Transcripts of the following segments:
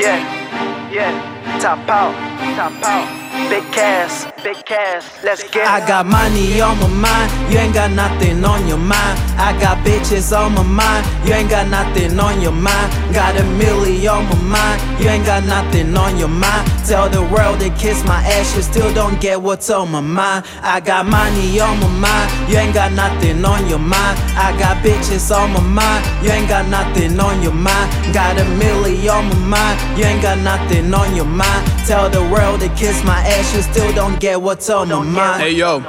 耶耶，大炮大炮 Big cash, big cash, let's get it. I got money on my mind, you ain't got nothing on your mind. I got bitches on my mind, you ain't got nothing on your mind. Got a milli on my mind, you ain't got nothing on your mind. Tell the world to kiss my ass, you still don't get what's on my mind. I got money on my mind, you ain't got nothing on your mind. I got bitches on my mind, you ain't got nothing on your mind. Got a milli on my mind, you ain't got nothing on your mind. Tell the world to kiss my ass, you still don't get what's on my mind. Hey yo,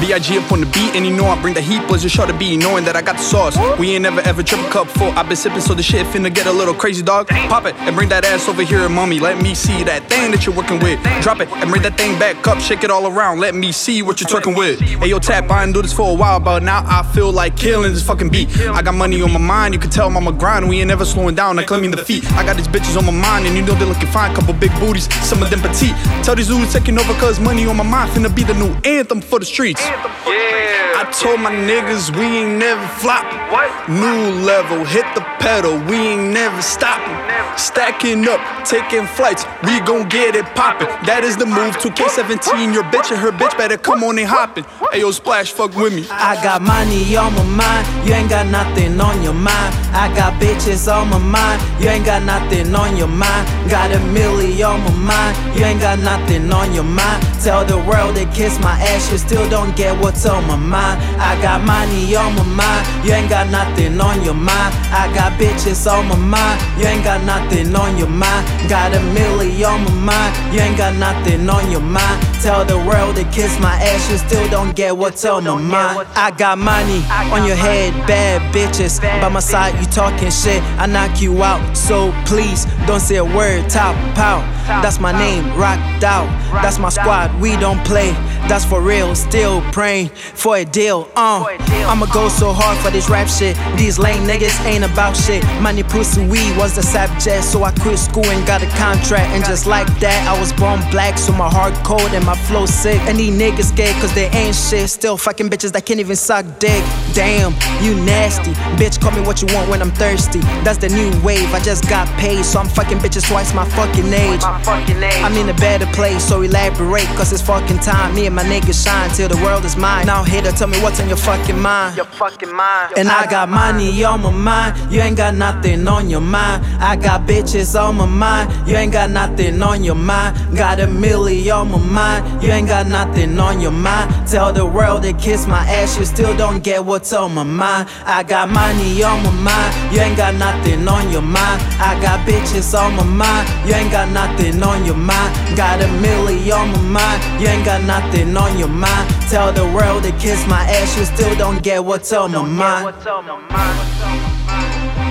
B.I.G. up on the beat, and you know I bring the heat. Blizzard sure to be knowing that I got the sauce. We ain't never ever trip a cup full. i been sipping, so the shit finna get a little crazy, dog. Pop it and bring that ass over here, mommy. Let me see that thing that you're working with. Drop it and bring that thing back up, shake it all around. Let me see what you're twerking with. Hey yo, tap, I didn't do this for a while, but now I feel like killing this fucking beat. I got money on my mind, you can tell I'm on my grind. We ain't never slowing down, I'm claiming the feet. I got these bitches on my mind, and you know they looking fine. Couple big booties, some of them petite. Tell these dudes taking over, cause money on my mind finna be the new anthem for the streets. Yeah, I told my niggas we ain't never flopping. New level, hit the pedal, we ain't never stopping. Stacking up, taking flights, we gon' get it poppin'. That is the move. 2K17, your bitch and her bitch better come on and hoppin'. Ayo, splash, fuck with me. I got money on my mind, you ain't got nothing on your mind. I got bitches on my mind, you ain't got nothing on your mind. Got a milli on my mind, you ain't got nothing on your mind. Tell the world to kiss my ass, you still don't get what's on my mind. I got money on my mind, you ain't got nothing on your mind. I got bitches on my mind, you ain't got nothing on your mind. Got a million on my mind, you ain't got nothing on your mind. Tell the world to kiss my ass, you still don't get what's on my mind. I got money on your head, bad bitches. By my side, you talking shit, I knock you out. So please don't say a word, top out. That's my name, rocked out. That's my squad, we don't play. That's for real, still praying for a deal. Uh, I'ma go so hard for this rap shit. These lame niggas ain't about shit. Money, pussy, weed was the subject, so I quit school and got a contract. And just like that, I was born black, so my heart cold and my flow sick. And these niggas scared cause they ain't shit. Still fucking bitches that can't even suck dick. Damn, you nasty. Bitch, call me what you want when I'm thirsty. That's the new wave, I just got paid, so I'm fucking bitches twice my fucking age. I'm in a better place, so elaborate, cause it's fucking time. Me and my niggas shine till the world is mine. Now, hater, tell me what's on your fucking mind. Your fucking mind. And I got money on my mind, you ain't got nothing on your mind. I got bitches on my mind, you ain't got nothing on your mind. Got a milli on my mind, you ain't got nothing on your mind. Tell the world to kiss my ass, you still don't get what's on my mind. I got money on my mind, you ain't got nothing on your mind. I got bitches on my mind, you ain't got nothing on your mind. Got a milli on my mind, you ain't got nothing on your mind. Tell the world to kiss my ass, you still don't get what's on my mind. What's on my mind?